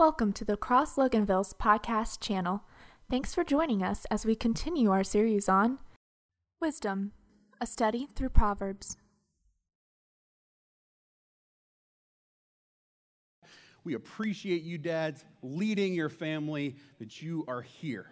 Welcome to the Cross Loganville's podcast channel. Thanks for joining us as we continue our series on Wisdom, a study through Proverbs. We appreciate you, dads, leading your family, that you are here.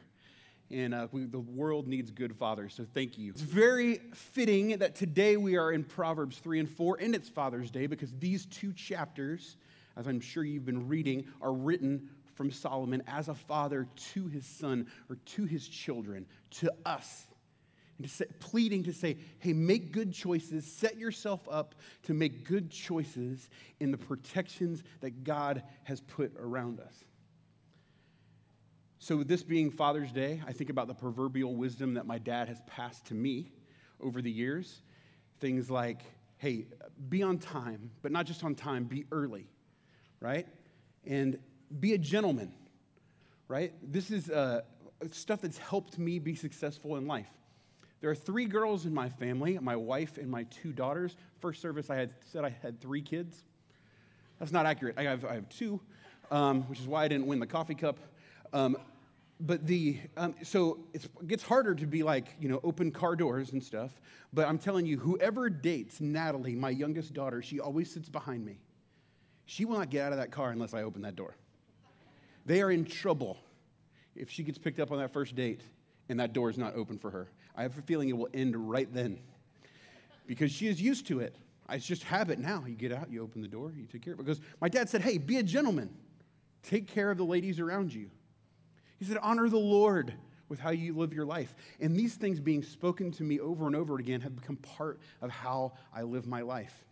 And uh, we, the world needs good fathers, so thank you. It's very fitting that today we are in Proverbs 3 and 4, and it's Father's Day because these two chapters as I'm sure you've been reading, are written from Solomon as a father to his son or to his children, to us. And to say, pleading to say, hey, make good choices, set yourself up to make good choices in the protections that God has put around us. So, with this being Father's Day, I think about the proverbial wisdom that my dad has passed to me over the years. Things like, hey, be on time, but not just on time, be early right? And be a gentleman, right? This is uh, stuff that's helped me be successful in life. There are three girls in my family my wife and my two daughters. First service, I had said I had three kids. That's not accurate. I have, I have two, um, which is why I didn't win the coffee cup. Um, but the um, so it gets harder to be like you know open car doors and stuff but i'm telling you whoever dates natalie my youngest daughter she always sits behind me she will not get out of that car unless I open that door. They are in trouble if she gets picked up on that first date and that door is not open for her. I have a feeling it will end right then because she is used to it. It's just habit now. You get out, you open the door, you take care of it. Because my dad said, hey, be a gentleman, take care of the ladies around you. He said, honor the Lord with how you live your life. And these things being spoken to me over and over again have become part of how I live my life.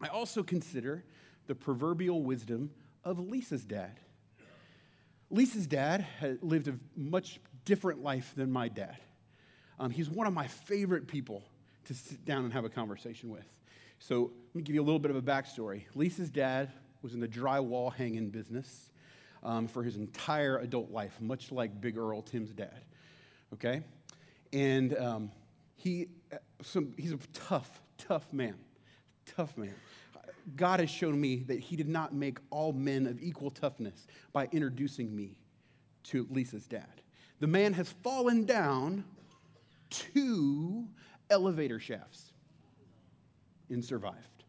I also consider the proverbial wisdom of Lisa's dad. Lisa's dad had lived a much different life than my dad. Um, he's one of my favorite people to sit down and have a conversation with. So let me give you a little bit of a backstory. Lisa's dad was in the drywall hanging business um, for his entire adult life, much like Big Earl, Tim's dad. Okay? And um, he, uh, some, he's a tough, tough man. Tough man. God has shown me that He did not make all men of equal toughness by introducing me to Lisa's dad. The man has fallen down two elevator shafts and survived.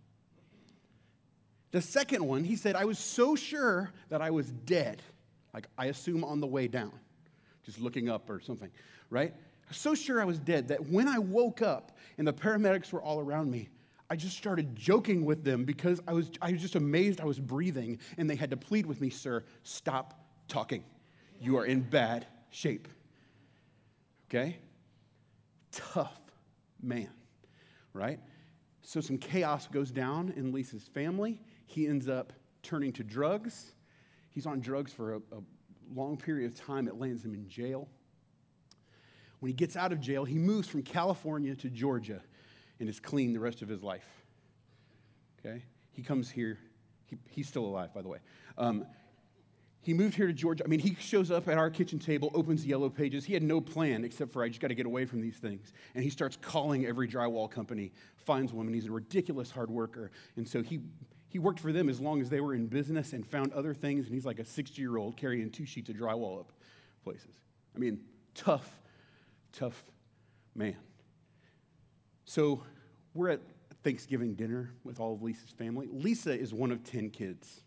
The second one, he said, I was so sure that I was dead, like I assume on the way down, just looking up or something, right? So sure I was dead that when I woke up and the paramedics were all around me, I just started joking with them because I was, I was just amazed I was breathing, and they had to plead with me, Sir, stop talking. You are in bad shape. Okay? Tough man, right? So some chaos goes down in Lisa's family. He ends up turning to drugs. He's on drugs for a, a long period of time. It lands him in jail. When he gets out of jail, he moves from California to Georgia and is clean the rest of his life. Okay? He comes here. He, he's still alive, by the way. Um, he moved here to Georgia. I mean, he shows up at our kitchen table, opens Yellow Pages. He had no plan except for I just got to get away from these things. And he starts calling every drywall company, finds one, and he's a ridiculous hard worker. And so he, he worked for them as long as they were in business and found other things. And he's like a 60 year old carrying two sheets of drywall up places. I mean, tough, tough man. So we're at Thanksgiving dinner with all of Lisa's family. Lisa is one of 10 kids,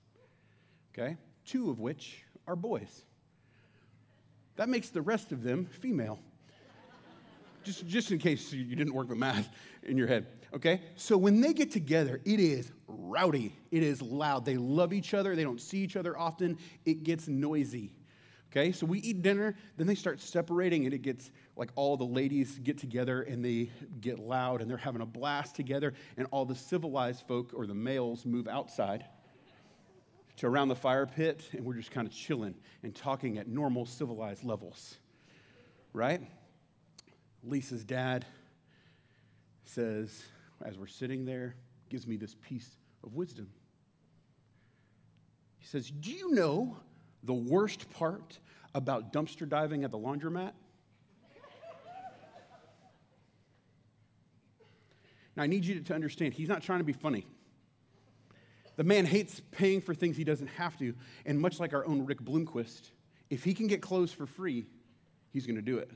okay? Two of which are boys. That makes the rest of them female. just, just in case you didn't work the math in your head, okay? So when they get together, it is rowdy, it is loud. They love each other, they don't see each other often, it gets noisy. Okay, so we eat dinner, then they start separating, and it gets like all the ladies get together and they get loud and they're having a blast together, and all the civilized folk or the males move outside to around the fire pit, and we're just kind of chilling and talking at normal civilized levels, right? Lisa's dad says, as we're sitting there, gives me this piece of wisdom. He says, Do you know the worst part about dumpster diving at the laundromat? Now, I need you to understand, he's not trying to be funny. The man hates paying for things he doesn't have to. And much like our own Rick Bloomquist, if he can get clothes for free, he's going to do it.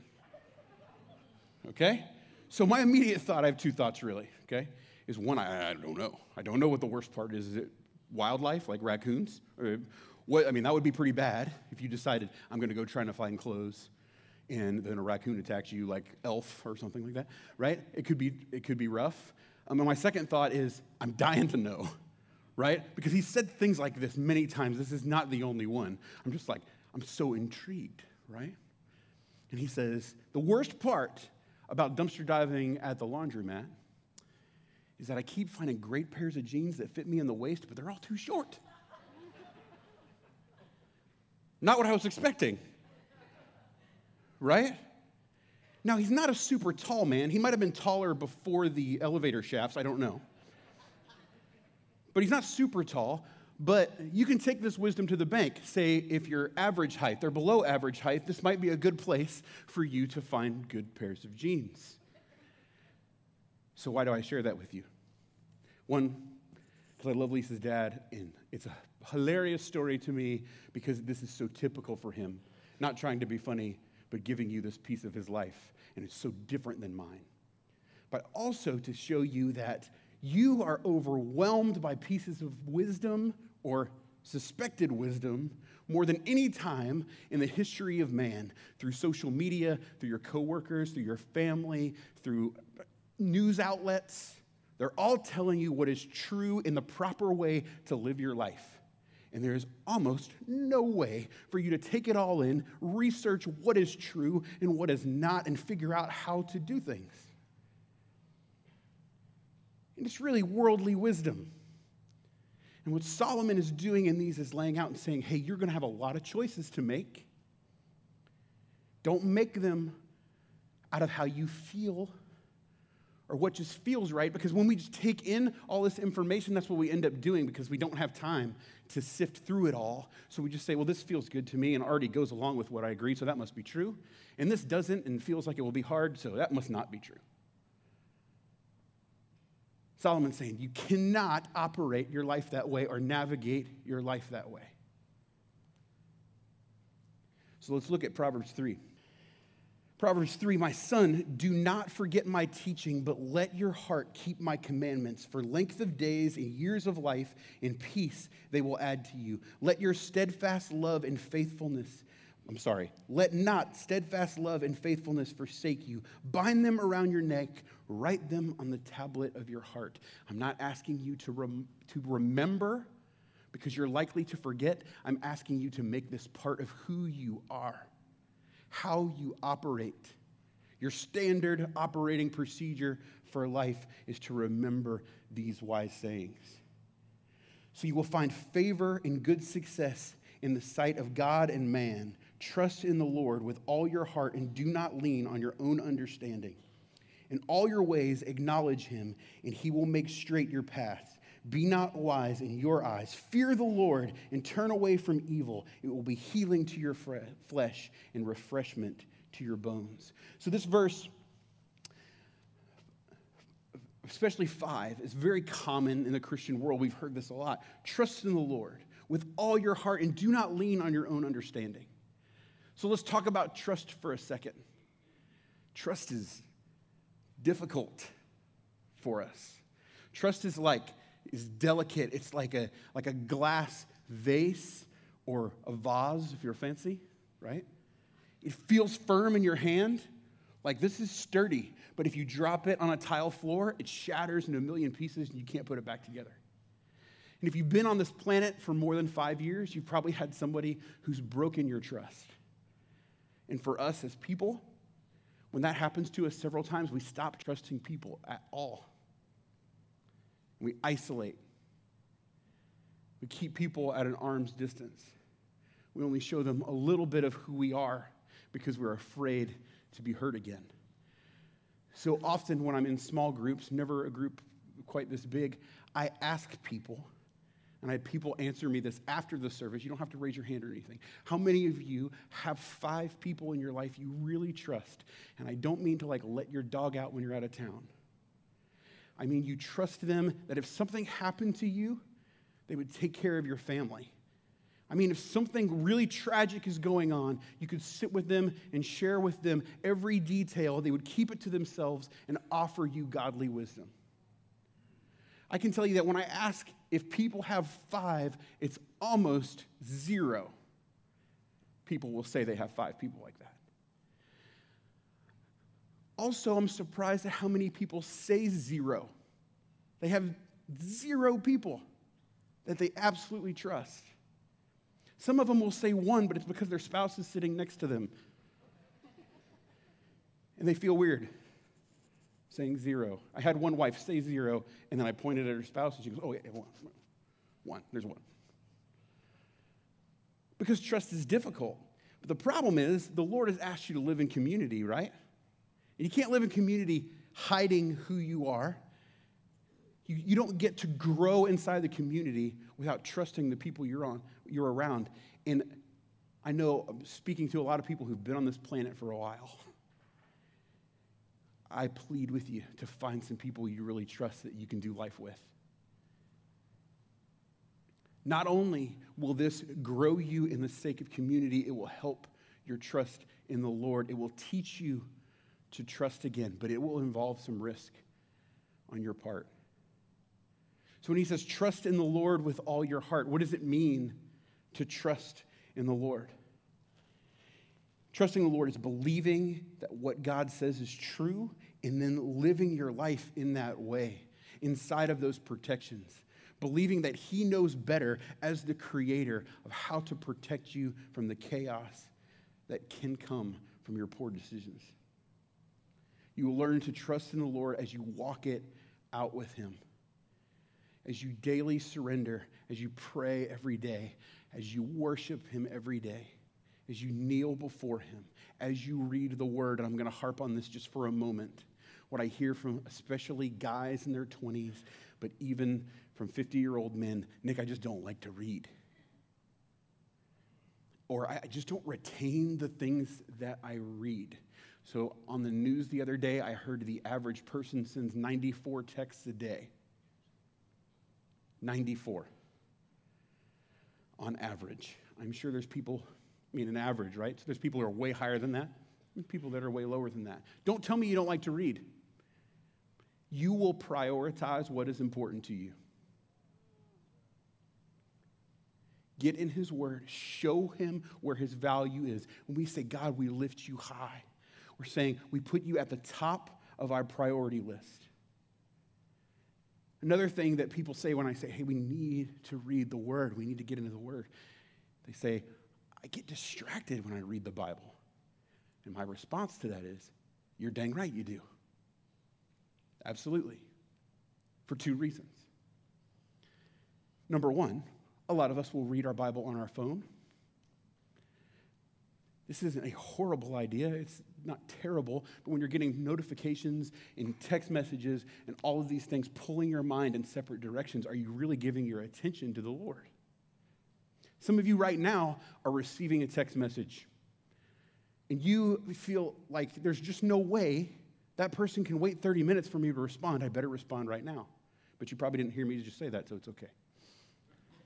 Okay? So, my immediate thought I have two thoughts really, okay? Is one, I, I don't know. I don't know what the worst part is. Is it wildlife like raccoons? What, I mean, that would be pretty bad if you decided, I'm going to go trying to find clothes and then a raccoon attacks you like elf or something like that, right? It could be, it could be rough. Um, and my second thought is, I'm dying to know, right? Because he said things like this many times. This is not the only one. I'm just like, I'm so intrigued, right? And he says, the worst part about dumpster diving at the laundromat is that I keep finding great pairs of jeans that fit me in the waist, but they're all too short. Not what I was expecting. Right? Now, he's not a super tall man. He might have been taller before the elevator shafts, I don't know. But he's not super tall. But you can take this wisdom to the bank. Say, if you're average height or below average height, this might be a good place for you to find good pairs of jeans. So, why do I share that with you? One, because I love Lisa's dad, and it's a hilarious story to me because this is so typical for him. Not trying to be funny, but giving you this piece of his life, and it's so different than mine. But also to show you that you are overwhelmed by pieces of wisdom or suspected wisdom more than any time in the history of man through social media, through your coworkers, through your family, through news outlets. They're all telling you what is true in the proper way to live your life. And there is almost no way for you to take it all in, research what is true and what is not, and figure out how to do things. And it's really worldly wisdom. And what Solomon is doing in these is laying out and saying, hey, you're going to have a lot of choices to make. Don't make them out of how you feel or what just feels right because when we just take in all this information, that's what we end up doing because we don't have time to sift through it all. So we just say, well, this feels good to me and already goes along with what I agree, so that must be true. And this doesn't and feels like it will be hard, so that must not be true. Solomon's saying you cannot operate your life that way or navigate your life that way. So let's look at Proverbs 3. Proverbs 3 My son, do not forget my teaching, but let your heart keep my commandments. For length of days and years of life and peace they will add to you. Let your steadfast love and faithfulness, I'm sorry, let not steadfast love and faithfulness forsake you. Bind them around your neck, write them on the tablet of your heart. I'm not asking you to, rem- to remember because you're likely to forget. I'm asking you to make this part of who you are how you operate. Your standard operating procedure for life is to remember these wise sayings. So you will find favor and good success in the sight of God and man. Trust in the Lord with all your heart and do not lean on your own understanding. In all your ways, acknowledge him, and he will make straight your paths. Be not wise in your eyes. Fear the Lord and turn away from evil. It will be healing to your flesh and refreshment to your bones. So, this verse, especially five, is very common in the Christian world. We've heard this a lot. Trust in the Lord with all your heart and do not lean on your own understanding. So, let's talk about trust for a second. Trust is difficult for us. Trust is like is delicate. It's like a, like a glass vase or a vase if you're fancy, right? It feels firm in your hand. Like this is sturdy, but if you drop it on a tile floor, it shatters into a million pieces and you can't put it back together. And if you've been on this planet for more than five years, you've probably had somebody who's broken your trust. And for us as people, when that happens to us several times, we stop trusting people at all. We isolate. We keep people at an arm's distance. We only show them a little bit of who we are because we're afraid to be hurt again. So often, when I'm in small groups, never a group quite this big, I ask people, and I had people answer me this after the service. You don't have to raise your hand or anything. How many of you have five people in your life you really trust? And I don't mean to like let your dog out when you're out of town. I mean, you trust them that if something happened to you, They would take care of your family. I mean, if something really tragic is going on, you could sit with them and share with them every detail. They would keep it to themselves and offer you godly wisdom. I can tell you that when I ask if people have five, it's almost zero. People will say they have five people like that. Also, I'm surprised at how many people say zero. They have zero people that they absolutely trust. Some of them will say one, but it's because their spouse is sitting next to them. And they feel weird saying zero. I had one wife say zero, and then I pointed at her spouse, and she goes, Oh, yeah, one. One. There's one. Because trust is difficult. But the problem is, the Lord has asked you to live in community, right? And you can't live in community hiding who you are. You, you don't get to grow inside the community without trusting the people you're, on, you're around. And I know I'm speaking to a lot of people who've been on this planet for a while. I plead with you to find some people you really trust that you can do life with. Not only will this grow you in the sake of community, it will help your trust in the Lord. It will teach you to trust again, but it will involve some risk on your part. So when he says trust in the Lord with all your heart, what does it mean to trust in the Lord? Trusting the Lord is believing that what God says is true and then living your life in that way, inside of those protections. Believing that He knows better as the creator of how to protect you from the chaos that can come from your poor decisions. You will learn to trust in the Lord as you walk it out with Him, as you daily surrender, as you pray every day, as you worship Him every day, as you kneel before Him, as you read the Word. And I'm going to harp on this just for a moment. What I hear from especially guys in their 20s, but even from 50 year old men Nick, I just don't like to read. Or I just don't retain the things that I read. So on the news the other day, I heard the average person sends 94 texts a day. 94 on average. I'm sure there's people, I mean, an average, right? So there's people who are way higher than that, people that are way lower than that. Don't tell me you don't like to read. You will prioritize what is important to you. Get in His Word, show Him where His value is. When we say, God, we lift you high, we're saying we put you at the top of our priority list. Another thing that people say when I say, hey, we need to read the Word, we need to get into the Word, they say, I get distracted when I read the Bible. And my response to that is, you're dang right you do. Absolutely. For two reasons. Number one, a lot of us will read our Bible on our phone. This isn't a horrible idea. It's not terrible, but when you're getting notifications and text messages and all of these things pulling your mind in separate directions, are you really giving your attention to the Lord? Some of you right now are receiving a text message and you feel like there's just no way that person can wait 30 minutes for me to respond. I better respond right now. But you probably didn't hear me just say that, so it's okay.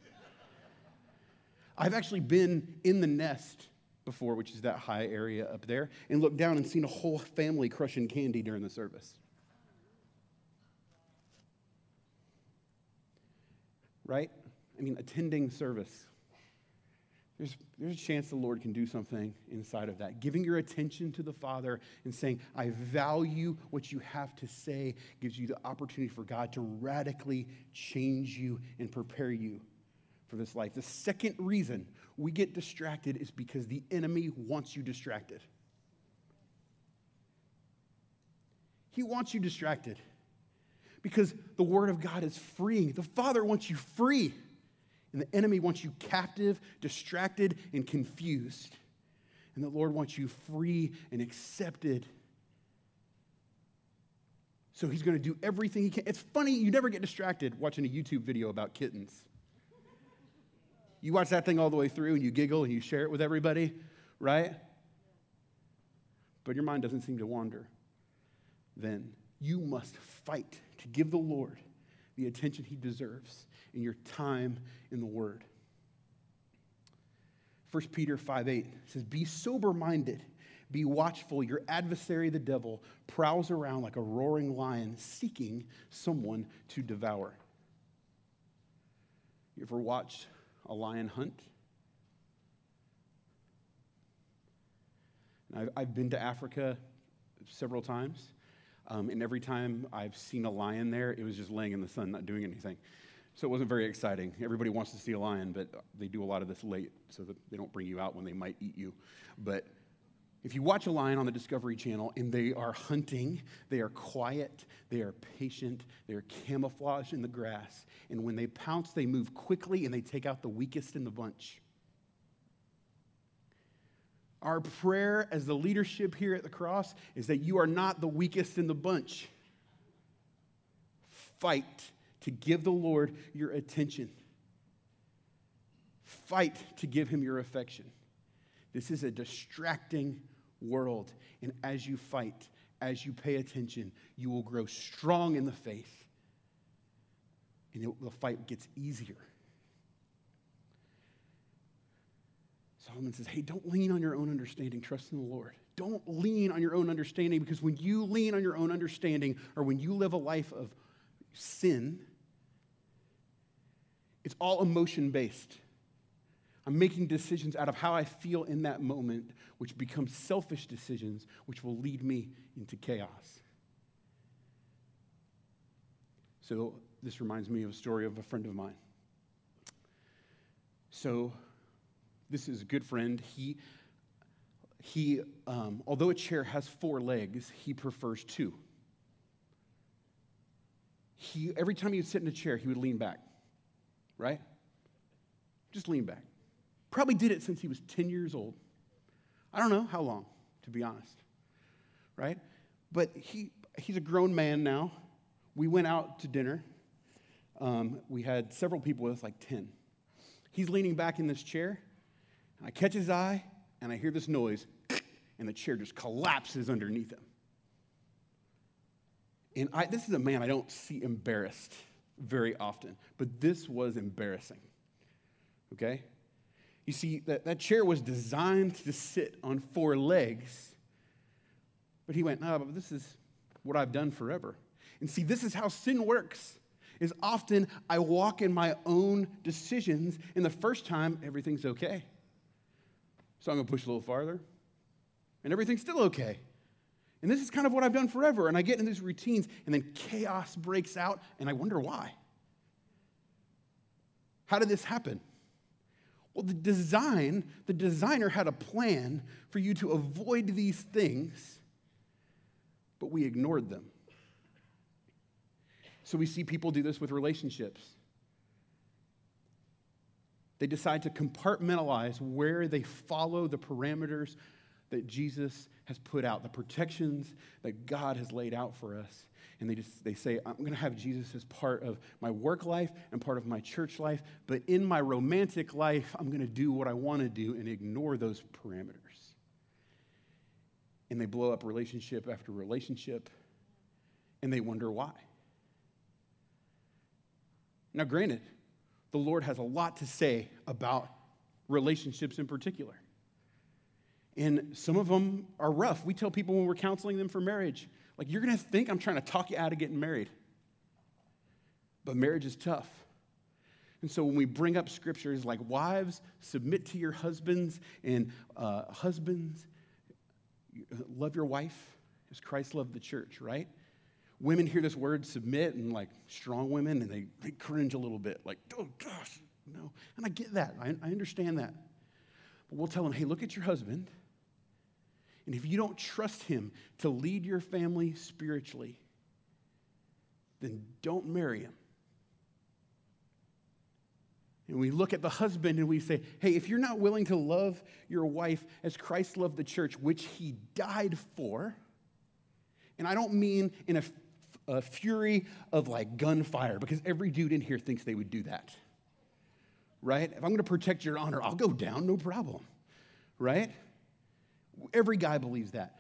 I've actually been in the nest before, which is that high area up there, and looked down and seen a whole family crushing candy during the service. Right? I mean, attending service. There's, there's a chance the Lord can do something inside of that. Giving your attention to the Father and saying, I value what you have to say, gives you the opportunity for God to radically change you and prepare you for this life. The second reason we get distracted is because the enemy wants you distracted. He wants you distracted because the Word of God is freeing. The Father wants you free, and the enemy wants you captive, distracted, and confused. And the Lord wants you free and accepted. So he's going to do everything he can. It's funny, you never get distracted watching a YouTube video about kittens. You watch that thing all the way through and you giggle and you share it with everybody, right? But your mind doesn't seem to wander. Then you must fight to give the Lord the attention he deserves in your time in the Word. 1 Peter 5 8 says, Be sober minded, be watchful. Your adversary, the devil, prowls around like a roaring lion seeking someone to devour. You ever watched a lion hunt? I've, I've been to Africa several times, um, and every time I've seen a lion there, it was just laying in the sun, not doing anything. So it wasn't very exciting. Everybody wants to see a lion, but they do a lot of this late so that they don't bring you out when they might eat you. But if you watch a lion on the Discovery Channel and they are hunting, they are quiet, they are patient, they are camouflaged in the grass. And when they pounce, they move quickly and they take out the weakest in the bunch. Our prayer as the leadership here at the cross is that you are not the weakest in the bunch. Fight to give the Lord your attention. Fight to give him your affection. This is a distracting world. And as you fight, as you pay attention, you will grow strong in the faith. And it, the fight gets easier. Solomon says, hey, don't lean on your own understanding, trust in the Lord. Don't lean on your own understanding because when you lean on your own understanding or when you live a life of sin, it's all emotion based. I'm making decisions out of how I feel in that moment, which become selfish decisions, which will lead me into chaos. So, this reminds me of a story of a friend of mine. So, this is a good friend. He, he um, although a chair has four legs, he prefers two. He, every time he would sit in a chair, he would lean back right? Just lean back. Probably did it since he was 10 years old. I don't know how long, to be honest, right? But he, he's a grown man now. We went out to dinner. Um, we had several people with us, like 10. He's leaning back in this chair. and I catch his eye, and I hear this noise, and the chair just collapses underneath him. And I, this is a man I don't see embarrassed very often. But this was embarrassing. Okay? You see, that, that chair was designed to sit on four legs. But he went, no, but this is what I've done forever. And see, this is how sin works. Is often I walk in my own decisions, and the first time everything's okay. So I'm gonna push a little farther, and everything's still okay. And this is kind of what I've done forever. And I get in these routines, and then chaos breaks out, and I wonder why. How did this happen? Well, the design, the designer had a plan for you to avoid these things, but we ignored them. So we see people do this with relationships. They decide to compartmentalize where they follow the parameters that Jesus has put out, the protections that God has laid out for us. And they just they say, I'm going to have Jesus as part of my work life and part of my church life, but in my romantic life, I'm going to do what I want to do and ignore those parameters. And they blow up relationship after relationship, and they wonder why. Now, granted, the Lord has a lot to say about relationships in particular. And some of them are rough. We tell people when we're counseling them for marriage, like, you're going to think I'm trying to talk you out of getting married. But marriage is tough. And so when we bring up scriptures like, wives, submit to your husbands, and uh, husbands, love your wife as Christ loved the church, right? Women hear this word submit and like strong women and they, they cringe a little bit, like, oh gosh, no. And I get that. I, I understand that. But we'll tell them, hey, look at your husband and if you don't trust Him to lead your family spiritually, then don't marry Him. And we look at the husband and we say, hey, if you're not willing to love your wife as Christ loved the church, which he died for, and I don't mean in a, a fury of like gunfire, because every dude in here thinks they would do that, right? If I'm to protect your honor, I'll go down, no problem, right? Every guy believes that.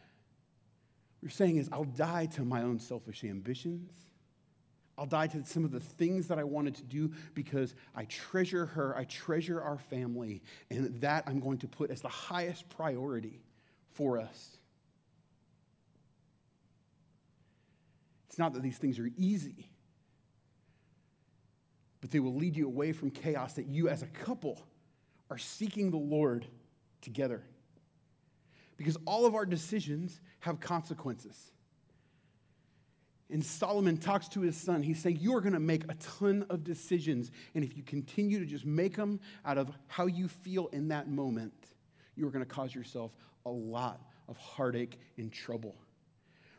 What you're saying is, I'll die to my own selfish ambitions. I'll die to some of the things that I wanted to do because I treasure her, I treasure our family, and that I'm going to put as the highest priority for us. It's not that these things are easy, but they will lead you away from chaos that you as a couple are seeking the Lord together. Because all of our decisions have consequences. And Solomon talks to his son. He's saying, You are going to make a ton of decisions. And if you continue to just make them out of how you feel in that moment, you are going to cause yourself a lot of heartache and trouble.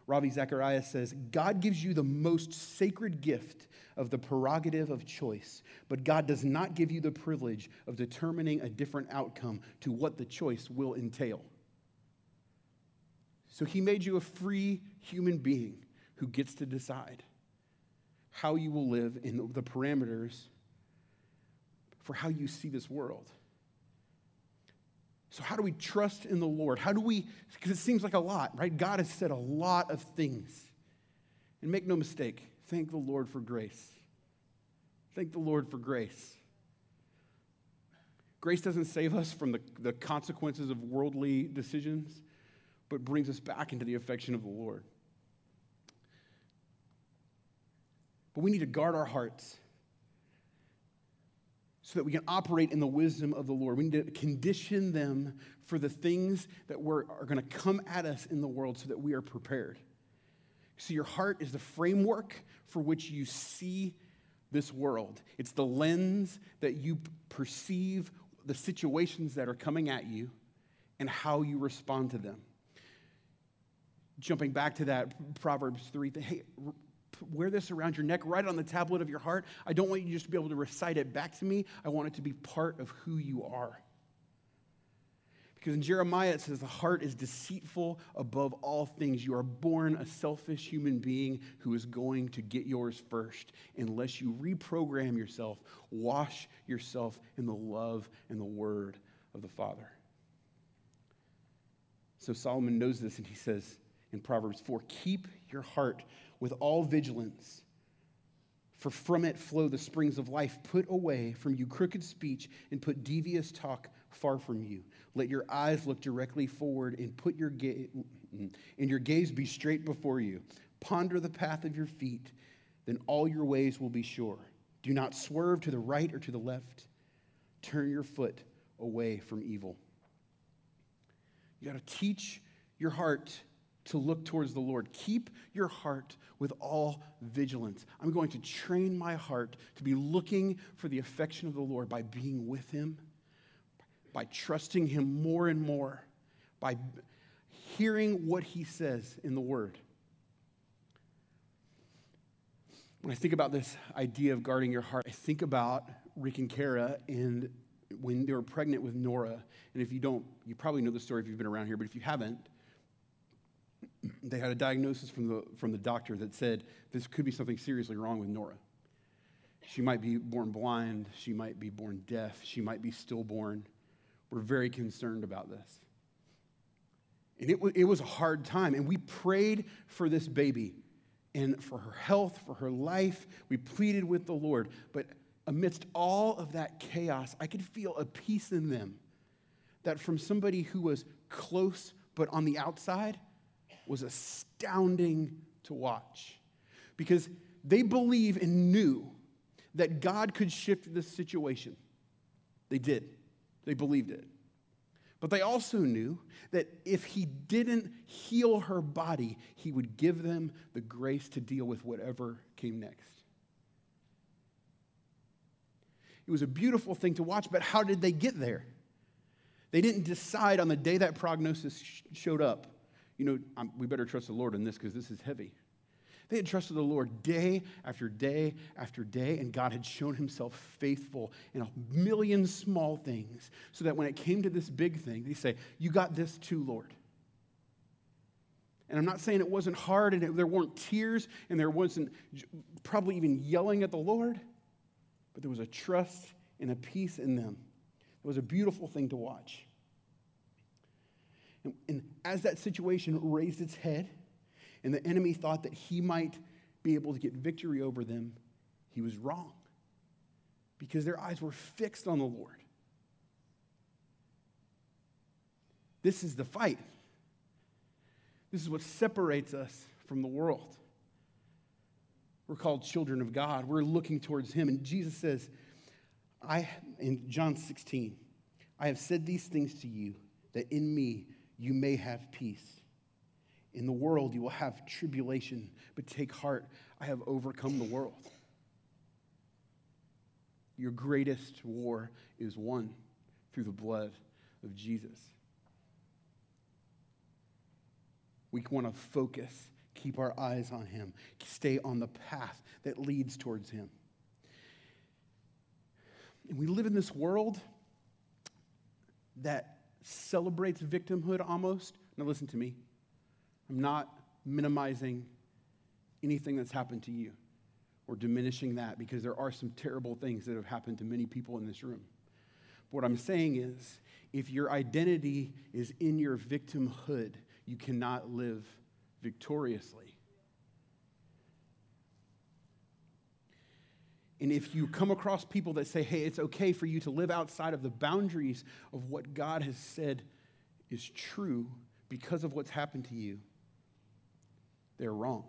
Ravi Zacharias says, God gives you the most sacred gift of the prerogative of choice, but God does not give you the privilege of determining a different outcome to what the choice will entail. So he made you a free human being who gets to decide how you will live in the parameters for how you see this world. So, how do we trust in the Lord? How do we, because it seems like a lot, right? God has said a lot of things. And make no mistake, thank the Lord for grace. Thank the Lord for grace. Grace doesn't save us from the, the consequences of worldly decisions, but brings us back into the affection of the Lord. But we need to guard our hearts so that we can operate in the wisdom of the Lord. We need to condition them for the things that are going to come at us in the world so that we are prepared. So, your heart is the framework for which you see this world, it's the lens that you perceive the situations that are coming at you and how you respond to them. Jumping back to that Proverbs 3, hey, wear this around your neck, write it on the tablet of your heart. I don't want you just to be able to recite it back to me. I want it to be part of who you are. Because in Jeremiah it says, the heart is deceitful above all things. You are born a selfish human being who is going to get yours first unless you reprogram yourself, wash yourself in the love and the word of the Father. So Solomon knows this and he says in Proverbs 4 Keep your heart with all vigilance. For from it flow the springs of life. Put away from you crooked speech and put devious talk far from you. Let your eyes look directly forward and put your gaze mm, and your gaze be straight before you. Ponder the path of your feet, then all your ways will be sure. Do not swerve to the right or to the left. Turn your foot away from evil. You got to teach your heart to look towards the Lord. Keep your heart with all vigilance. I'm going to train my heart to be looking for the affection of the Lord by being with Him, by trusting Him more and more, by hearing what He says in the Word. When I think about this idea of guarding your heart, I think about Rick and Kara and when they were pregnant with Nora. And if you don't, you probably know the story if you've been around here, but if you haven't, they had a diagnosis from the, from the doctor that said this could be something seriously wrong with Nora. She might be born blind, she might be born deaf, she might be stillborn. We're very concerned about this. And it, it was a hard time, and we prayed for this baby and for her health, for her life. We pleaded with the Lord. But amidst all of that chaos, I could feel a peace in them that from somebody who was close but on the outside, was astounding to watch because they believe and knew that God could shift this situation. They did, they believed it. But they also knew that if he didn't heal her body, he would give them the grace to deal with whatever came next. It was a beautiful thing to watch, but how did they get there? They didn't decide on the day that prognosis sh- showed up you know, I'm, we better trust the Lord in this because this is heavy. They had trusted the Lord day after day after day, and God had shown himself faithful in a million small things. So that when it came to this big thing, they say, You got this too, Lord. And I'm not saying it wasn't hard and it, there weren't tears and there wasn't probably even yelling at the Lord, but there was a trust and a peace in them. It was a beautiful thing to watch. And, as that situation raised its head, and the enemy thought that he might be able to get victory over them, he was wrong because their eyes were fixed on the Lord. This is the fight. This is what separates us from the world. We're called children of God. We're looking towards Him. And Jesus says, I, in John 16, I have said these things to you that in me you may have peace. In the world you will have tribulation, but take heart, I have overcome the world. Your greatest war is won through the blood of Jesus. We want to focus, keep our eyes on Him, stay on the path that leads towards Him. And we live in this world that celebrates victimhood almost. Now, listen to me. I'm not minimizing anything that's happened to you or diminishing that because there are some terrible things that have happened to many people in this room. But what I'm saying is, if your identity is in your victimhood, you cannot live victoriously. And if you come across people that say, hey, it's okay for you to live outside of the boundaries of what God has said is true because of what's happened to you, they're wrong.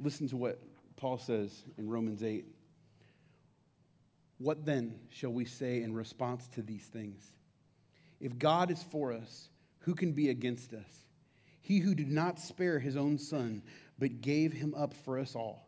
Listen to what Paul says in Romans 8. What then shall we say in response to these things? If God is for us, who can be against us? He who did not spare his own son, but gave him up for us all,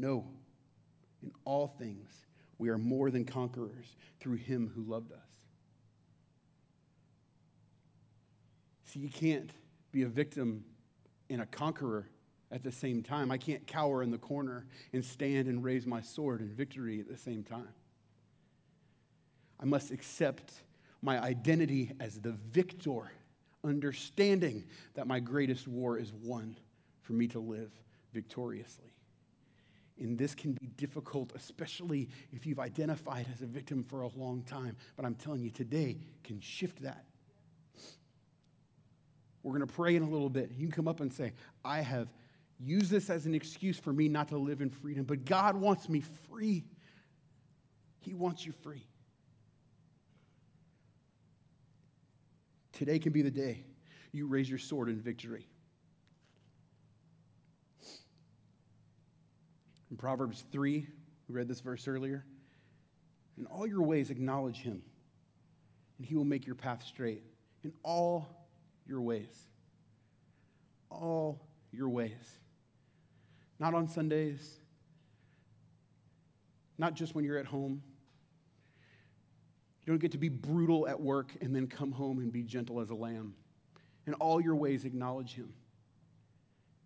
No. In all things, we are more than conquerors through him who loved us. See, you can't be a victim and a conqueror at the same time. I can't cower in the corner and stand and raise my sword in victory at the same time. I must accept my identity as the victor, understanding that my greatest war is won for me to live victoriously. And this can be difficult, especially if you've identified as a victim for a long time. But I'm telling you, today can shift that. We're going to pray in a little bit. You can come up and say, I have used this as an excuse for me not to live in freedom, but God wants me free. He wants you free. Today can be the day you raise your sword in victory. In Proverbs 3, we read this verse earlier. In all your ways, acknowledge him, and he will make your path straight. In all your ways. All your ways. Not on Sundays, not just when you're at home. You don't get to be brutal at work and then come home and be gentle as a lamb. In all your ways, acknowledge him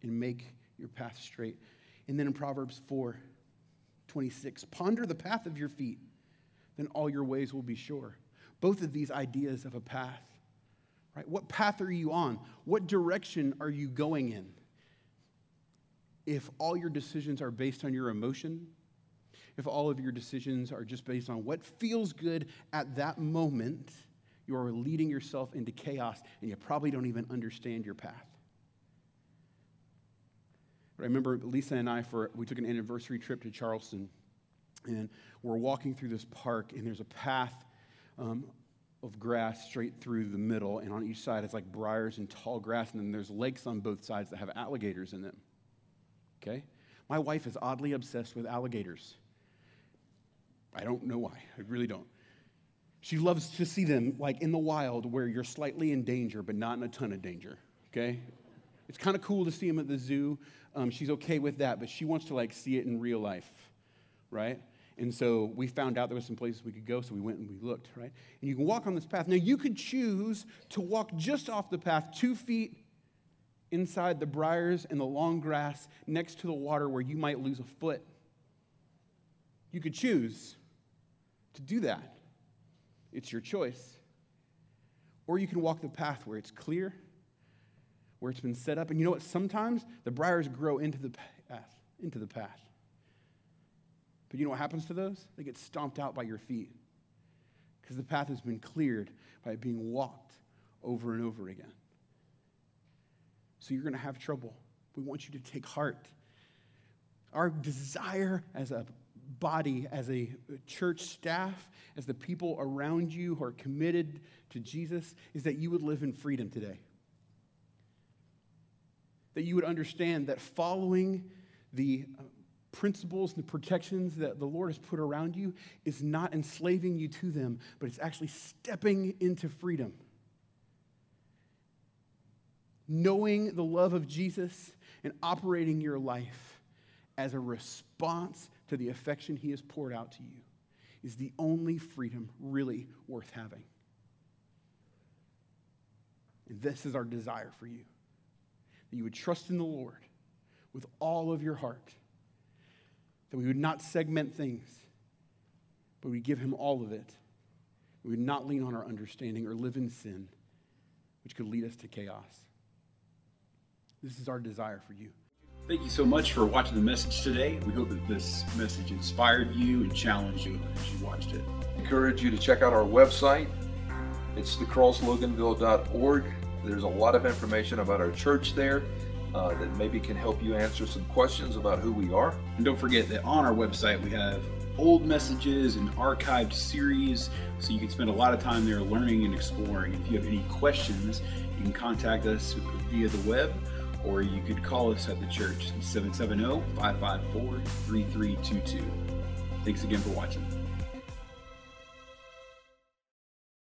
and make your path straight. And then in Proverbs 4 26, ponder the path of your feet, then all your ways will be sure. Both of these ideas of a path, right? What path are you on? What direction are you going in? If all your decisions are based on your emotion, if all of your decisions are just based on what feels good at that moment, you are leading yourself into chaos and you probably don't even understand your path. I remember Lisa and I for we took an anniversary trip to Charleston, and we're walking through this park, and there's a path um, of grass straight through the middle, and on each side it's like briars and tall grass, and then there's lakes on both sides that have alligators in them. Okay, my wife is oddly obsessed with alligators. I don't know why. I really don't. She loves to see them like in the wild where you're slightly in danger, but not in a ton of danger. Okay? It's kind of cool to see them at the zoo. Um, she's okay with that, but she wants to like see it in real life, right? And so we found out there was some places we could go, so we went and we looked, right? And you can walk on this path. Now you could choose to walk just off the path two feet inside the briars and the long grass next to the water where you might lose a foot. You could choose to do that. It's your choice. Or you can walk the path where it's clear, where it's been set up. And you know what? Sometimes the briars grow into the path, into the path. But you know what happens to those? They get stomped out by your feet because the path has been cleared by being walked over and over again. So you're going to have trouble. We want you to take heart. Our desire as a body, as a church staff, as the people around you who are committed to Jesus, is that you would live in freedom today. That you would understand that following the uh, principles and the protections that the Lord has put around you is not enslaving you to them, but it's actually stepping into freedom. Knowing the love of Jesus and operating your life as a response to the affection he has poured out to you is the only freedom really worth having. And this is our desire for you that you would trust in the Lord with all of your heart, that we would not segment things, but we give him all of it. We would not lean on our understanding or live in sin, which could lead us to chaos. This is our desire for you. Thank you so much for watching the message today. We hope that this message inspired you and challenged you as you watched it. encourage you to check out our website. It's thecrossloganville.org. There's a lot of information about our church there uh, that maybe can help you answer some questions about who we are. And don't forget that on our website we have old messages and archived series so you can spend a lot of time there learning and exploring. If you have any questions, you can contact us via the web or you could call us at the church 770 554 3322. Thanks again for watching.